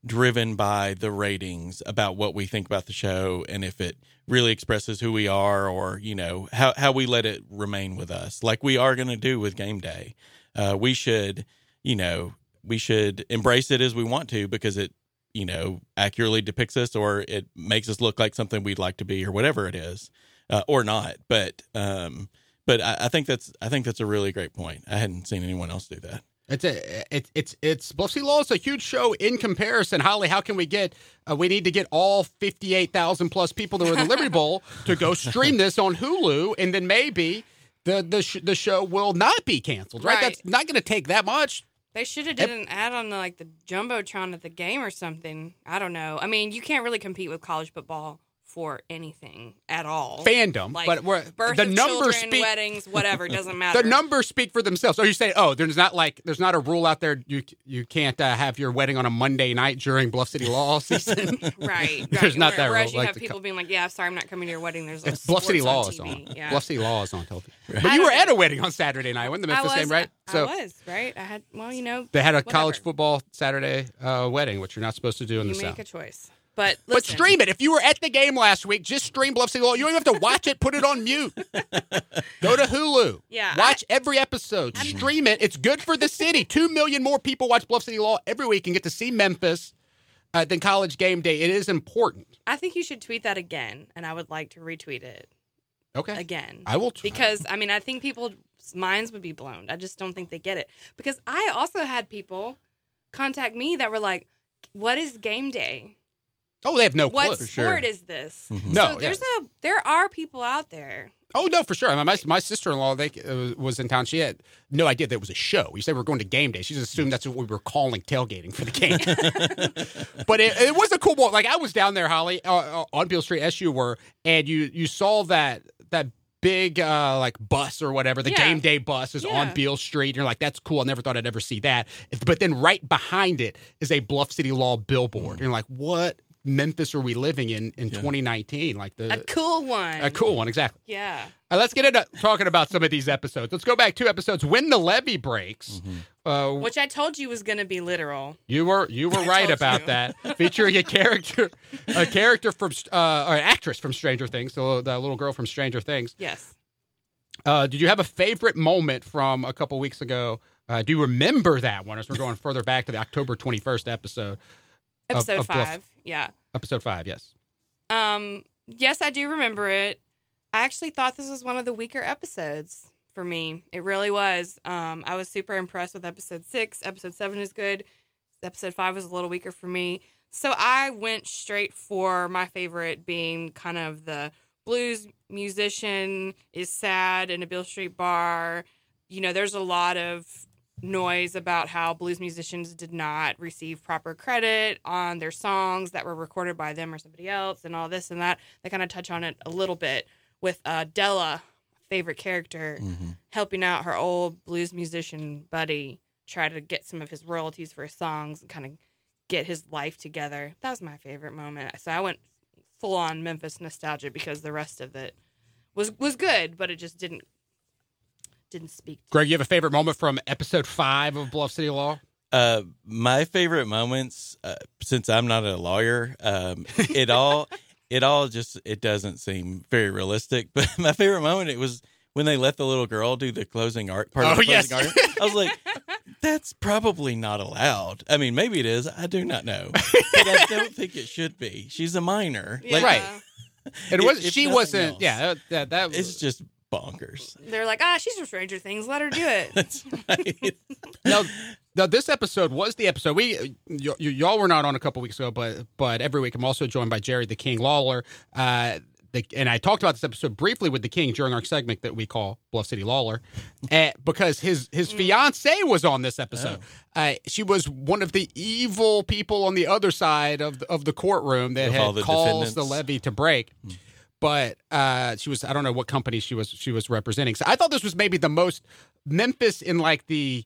driven by the ratings about what we think about the show and if it really expresses who we are or you know how, how we let it remain with us like we are going to do with game day uh, we should you know we should embrace it as we want to because it you know accurately depicts us or it makes us look like something we'd like to be or whatever it is uh, or not but um but I, I think that's I think that's a really great point. I hadn't seen anyone else do that. It's a it's it's it's Bluff City Law is a huge show in comparison. Holly, how can we get? Uh, we need to get all fifty eight thousand plus people that were in the Liberty Bowl to go stream this on Hulu, and then maybe the the sh- the show will not be canceled. Right? Right. That's not going to take that much. They should have did an ad on the, like the jumbotron at the game or something. I don't know. I mean, you can't really compete with college football for anything at all. Fandom, like but we're, birth the numbers children, speak. weddings, whatever. Doesn't matter. The numbers speak for themselves. So you say, oh, there's not like there's not a rule out there. You you can't uh, have your wedding on a Monday night during Bluff City Law season. Right. There's right. not that Whereas rule, you like have people co- being like, "Yeah, sorry, I'm not coming to your wedding." There's It's Bluff City Law is on. Yeah. Bluff City Law is on television. But I you were don't at a wedding on Saturday night. Wasn't the Memphis was, game right? I was right. I had. Well, you know, they had a whatever. college football Saturday uh, wedding, which you're not supposed to do in the South. You the make South. a choice, but But stream it. If you were at the game last week, just stream Bluff City Law. You don't even have to watch it. Put it on mute. Go to Hulu. Yeah, Watch every episode. Stream it. It's good for the city. Two million more people watch Bluff City Law every week and get to see Memphis uh, than College Game Day. It is important. I think you should tweet that again, and I would like to retweet it Okay. again. I will. Try. because I mean I think people's minds would be blown. I just don't think they get it. Because I also had people contact me that were like, "What is game day? Oh, they have no clue. What sport is this?" Mhm. No, so there's a there are people out there. Oh no, for sure. I mean, my my sister in law they uh, was in town. She had no idea that it was a show. You said we are going to game day. She just assumed that's what we were calling tailgating for the game. but it, it was a cool ball. Like I was down there, Holly, uh, uh, on Beale Street, as you were, and you you saw that that big uh like bus or whatever the Yeah. game day bus is on Beale Street. And you're like, that's cool. I never thought I'd ever see that. But then right behind it is a Bluff City Law billboard. And you're like, what Memphis are we living in in 2019? Like the A cool one. a cool one, exactly. Yeah. Uh, let's get into talking about some of these episodes. Let's go back two episodes. When the levee breaks, uh, Which I told you was going to be literal. you were you were right about you. that. Featuring a character, a character from uh, or an actress from Stranger Things, the, the little girl from Stranger Things. Yes. Uh, did you have a favorite moment from a couple weeks ago? Uh, do you remember that one? As we're going further back to the October twenty first episode, Episode of Bluff- 5. Yeah. Episode five. Yes. Um yes, I do remember it. I actually thought this was one of the weaker episodes for me. It really was. Um I was super impressed with episode 6. Episode 7 is good. Episode 5 was a little weaker for me. So I went straight for my favorite being kind of the blues musician is sad in a Beale Street bar. You know, there's a lot of noise about how blues musicians did not receive proper credit on their songs that were recorded by them or somebody else and all this and that. They kind of touch on it a little bit with uh, Della, favorite character, Mhm. helping out her old blues musician buddy try to get some of his royalties for his songs and kind of get his life together. That was my favorite moment. So I went full on Memphis nostalgia because the rest of it was was good, but it just didn't didn't speak. To Greg, you have a favorite moment from episode five of Bluff City Law? Uh, my favorite moments, uh, since I'm not a lawyer, um, it all, it all just, it doesn't seem very realistic. But my favorite moment, it was when they let the little girl do the closing art part. of Oh, the closing yes. art. I was like, that's probably not allowed. I mean, maybe it is. I do not know, but I don't think it should be. She's a minor. Like, Right. It was. if she nothing wasn't. else. Yeah. That. that It's just bonkers. They're like, ah, she's from Stranger Things. Let her do it. That's right. now, now this episode was the episode we y- y- y'all were not on a couple weeks ago, but but every week I'm also joined by Jerry the King Lawler. Uh, the, and I talked about this episode briefly with the King during our segment that we call Bluff City Lawler, uh, because his his fiance was on this episode. Uh, she was one of the evil people on the other side of the, of the courtroom that Of had the caused defendants. the levee to break but uh, she was I don't know what company she was she was representing. So I thought this was maybe the most Memphis in like the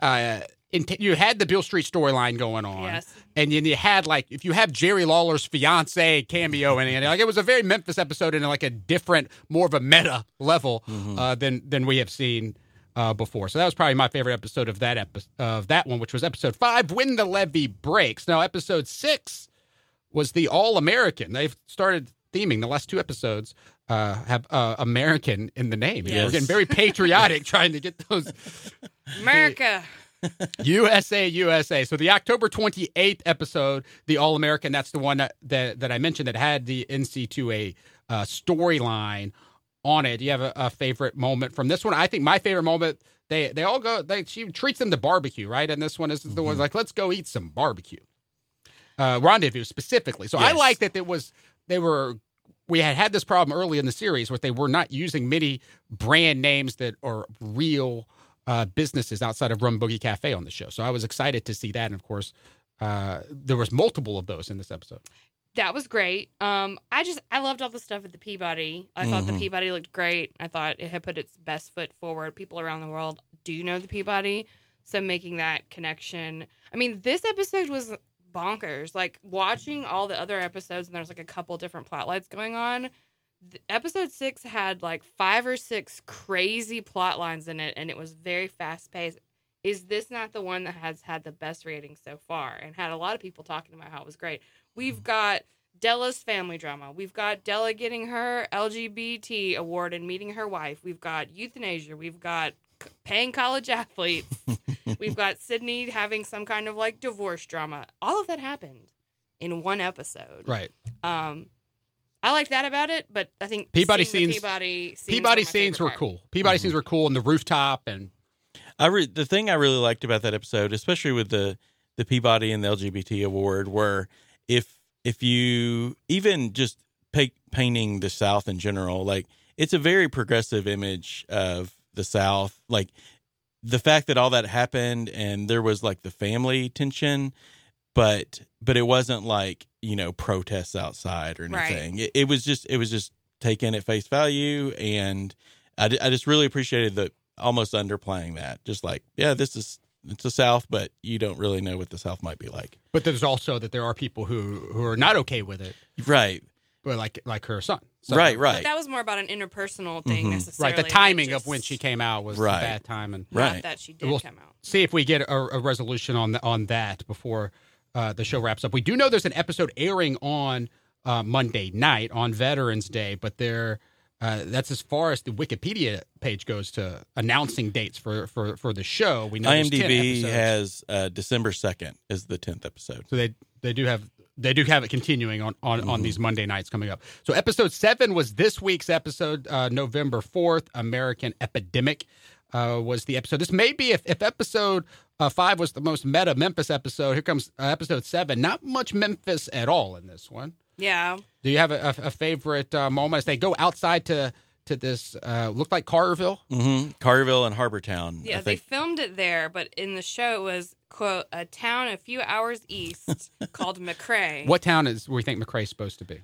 uh, in, you had the Beale Street storyline going on, Yes. and then you had like if you have Jerry Lawler's fiance cameo in it, like it was a very Memphis episode in like a different, more of a meta level uh, than than we have seen. Uh, before, so that was probably my favorite episode of that episode of that one, which was episode five, "When the Levee Breaks." Now, episode six was the All American. They've started theming the last two episodes uh, have uh, American in the name. You know, We're getting very patriotic trying to get those America. USA USA. So the October 28th episode, the All American, that's the one that, that that I mentioned that had the NC2A uh, storyline on it. Do you have a, a favorite moment from this one? I think my favorite moment. They they all go. They she treats them to barbecue, right? And this one is the one like let's go eat some barbecue. Uh, rendezvous specifically. So I like that it was they were we had had this problem early in the series where they were not using many brand names that are real uh, businesses outside of Rum Boogie Cafe on the show. So I was excited to see that, and of course, uh, there was multiple of those in this episode. That was great. Um, I just I loved all the stuff at the Peabody. I thought the Mhm. Peabody looked great. I thought it had put its best foot forward. People around the world do know the Peabody, so making that connection. I mean, this episode was bonkers. Like watching all the other episodes, and there's like a couple different plot lines going on. Episode six had like five or six crazy plot lines in it, and it was very fast paced. Is this not the one that has had the best rating so far and had a lot of people talking about how it was great? We've mm-hmm. got Della's family drama. We've got Della getting her LGBT award and meeting her wife. We've got euthanasia. We've got paying college athletes. We've got Sydney having some kind of like divorce drama. All of that happened in one episode. Right. Um, I like that about it, but I think Peabody scenes- Peabody scenes Peabody were scenes were part. cool. Peabody scenes were cool, and the rooftop and I re- the thing I really liked about that episode, especially with the the Peabody and the LGBT award, were if if you even just pa- painting the South in general, like it's a very progressive image of the South. Like the fact that all that happened and there was like the family tension, but but it wasn't like you know protests outside or Right. anything. It, it was just it was just taken at face value, and I, I just really appreciated the almost underplaying that. Just like yeah, this is it's the South, but you don't really know what the South might be like. but there's also that there are people who who are not okay with it, Right, but like like her son. So- right, But right, that was more about an interpersonal thing Mhm. necessarily. right. The timing just- of when she came out was Right. a bad time, and Not Right. that she did Well, come out. see if we get a, a resolution on the, on that before uh, the show wraps up. We do know there's an episode airing on uh, Monday night on Veterans Day, but there uh, that's as far as the Wikipedia page goes to announcing dates for for, for the show. We know there's 10 IMDb has uh, December second is the tenth episode. so they they do have they do have it continuing on on, Mm-hmm. on these Monday nights coming up. So episode seven was this week's episode, uh, November fourth. American Epidemic uh, was the episode. This may be if if episode uh, five was the most meta Memphis episode. Here comes uh, episode seven. Not much Memphis at all in this one. Yeah. Do you have a, a, a favorite uh, moment as they go outside to to this uh, looked like Collierville? hmm Collierville and Harbortown. Yeah, I they filmed it there, but in the show it was quote a town a few hours east called McCrae. What town is we think McCrae's supposed to be?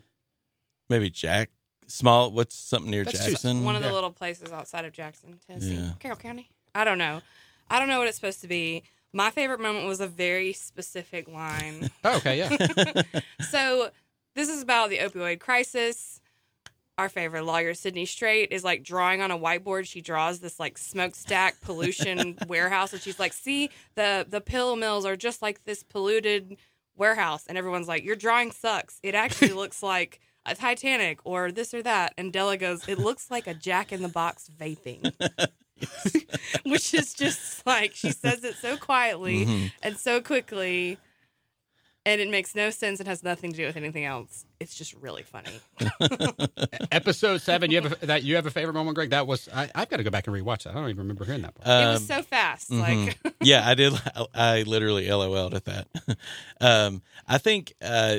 maybe Jack small. What's something near That's too- Jackson? One of the Yeah. little places outside of Jackson, Tennessee, Yeah. Carroll County. I don't know. I don't know what it's supposed to be. My favorite moment was a very specific line. Oh, okay, yeah. so this is about the opioid crisis. Our favorite lawyer, Sydney Strait, is like drawing on a whiteboard. She draws this like smokestack pollution warehouse, and she's like, "See, the the pill mills are just like this polluted warehouse." And everyone's like, "Your drawing sucks. It actually looks like a Titanic or this or that." And Della goes, "It looks like a Jack in the Box vaping," which is just like she says it so quietly Mhm. and so quickly and it makes no sense and has nothing to do with anything else it's just really funny episode seven. You have a, that you have a favorite moment, Greg? That was I, I've got to go back and rewatch that. I don't even remember hearing that part. it Um, was so fast mhm. like yeah, I did. I literally LOL'd at that. um, I think uh,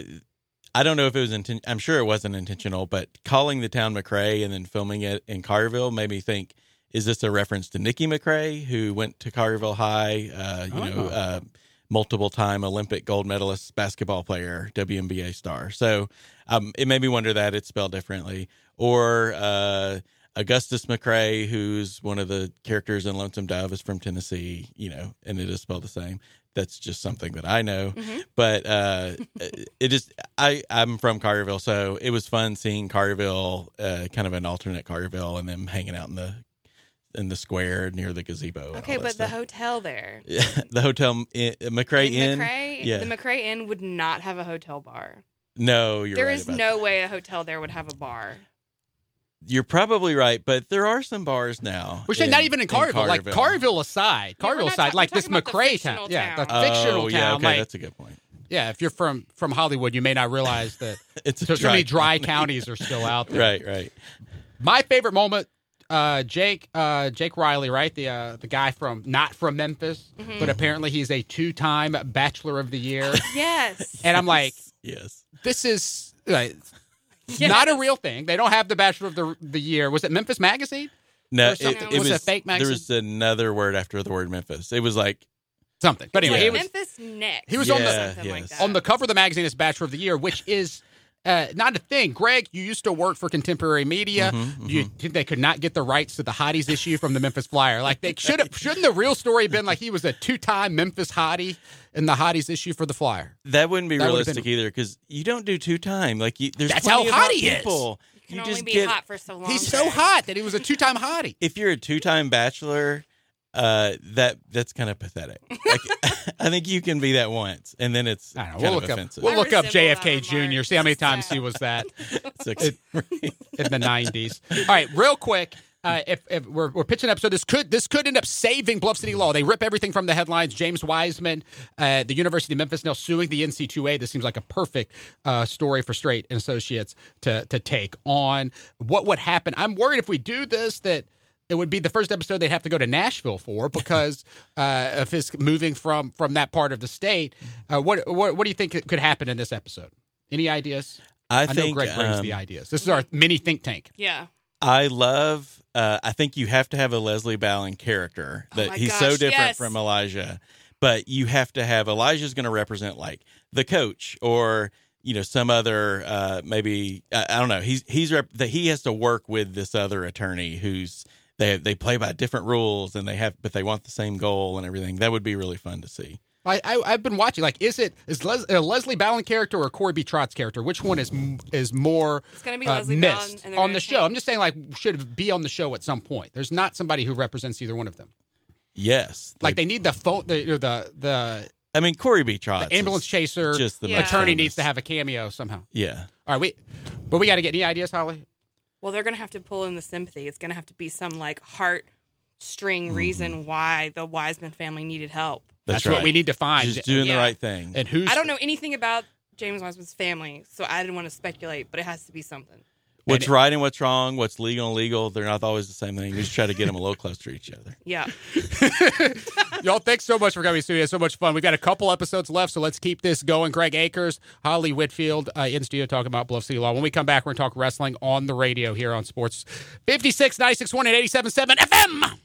I don't know if it was inten- I'm sure it wasn't intentional, but calling the town McCrae and then filming it in Collierville made me think: Is this a reference to Nikki McCray, who went to Collierville High? Uh, you know, Oh. uh, multiple time Olympic gold medalist, basketball player, WNBA star. So um, it made me wonder that it's spelled differently, or. Uh, Augustus McCrae, who's one of the characters in Lonesome Dove, is from Tennessee, you know, and it is spelled the same. That's just something that I know. Mhm. But uh, just I, I'm from Collierville, so it was fun seeing Collierville, uh, kind of an alternate Collierville, and them hanging out in the in the square near the gazebo. and okay all that but the hotel there the hotel, in, McCrae in Inn. McCrae, yeah. the McCrae Inn would not have a hotel bar. No, you're There right is no that. way a hotel there would have a bar. You're probably right, but there are some bars now. We're saying not even in Collierville, Like Collierville aside, Yeah, we're Collierville not aside, ta- like this talking about McRae fictional town. Yeah, the town. Oh, fictional oh, town. yeah, okay, like, that's a good point. yeah, if you're from from Hollywood, you may not realize that It's a so, so many dry dry counties are still out there. Right, right. My favorite moment, uh, Jake, uh, Jake Riley, right? The uh, the guy from not from Memphis, Mm-hmm. but apparently he's a two time Bachelor of the Year. Yes. and I'm like, Yes. this is uh, Yes. not a real thing. They don't have the Bachelor of the the Year. Was it Memphis Magazine? No, Or it, it Was was, a fake magazine. There was another word after the word Memphis. It was like Something. But anyway, Like it was Memphis next. he was on the- or something like on the cover of the magazine as Bachelor of the Year, which is uh, not a thing. Greg, you used to work for contemporary media. Mm-hmm, You think they could not get the rights to the hotties issue from the Memphis Flyer? Like they should have. Shouldn't the real story been like he was a two-time Memphis hottie in the hotties issue for the Flyer? that wouldn't be That realistic been- either because you don't do two time. Like you, there's That's plenty how of hot he is. people. you can You only just be get hot for so long. He's so hot that he was a two-time hottie. if you're a two time bachelor. Uh, that that's kind of pathetic. Like, I think you can be that once, and then it's I don't know. kind We'll of look up. offensive. We'll I look up JFK. Jr. See how many times he was that. Six- in the '90s. All right, real quick. Uh, if, if we're, we're pitching an episode, this could this could end up saving Bluff City Law. They rip everything from the headlines. James Wiseman, uh, the University of Memphis, now suing the NC2A. This seems like a perfect uh, story for Strait and Associates to to take on. What would happen? I'm worried if we do this that it would be the first episode they'd have to go to Nashville for because uh, of his moving from from that part of the state. Uh, what, what what do you think could happen in this episode? Any ideas? I I know think Greg brings um, the ideas. This is our mini think tank. Yeah. I love. Uh, I think you have to have a Leslie Ballin character that Oh my he's so different yes. from Elijah, but you have to have Elijah's going to represent like the coach or you know some other uh, maybe I, I don't know. He's he's rep- that he has to work with this other attorney who's they they play by different rules and they have but they want the same goal and everything. That would be really fun to see. I, I I've been watching. Like, is it is Les, a Leslie Ballin character or Corey B. Trotz's character? Which one is is more It's gonna be uh, Leslie Ballin, missed and on the show? take- I'm just saying, like, should be on the show at some point. There's not somebody who represents either one of them. Yes, Like, they need the phone, the the the, I mean Corey B. Trotz the ambulance chaser just the Yeah. attorney famous. needs to have a cameo somehow. yeah. All right, we but we got to get any ideas, Holly? Well, they're gonna have to pull in the sympathy. It's gonna have to be some like heart string Mm-hmm. reason why the Wiseman family needed help. That's, what right. we need to find. Just doing Yeah. the right thing. and who's I don't know anything about James Wiseman's family, so I didn't want to speculate, but it has to be something. What's And- right and what's wrong, what's legal and illegal, they're not always the same thing. We just try to get them a little closer to each other. Yeah. Y'all, thanks so much for coming to the studio. It's so much fun. We've got a couple episodes left, so let's keep this going. Greg Akers, Holly Whitfield uh, in studio talking about Bluff City Law. When we come back, we're going to talk wrestling on the radio here on Sports 56, 96, 1, and 87.7 FM.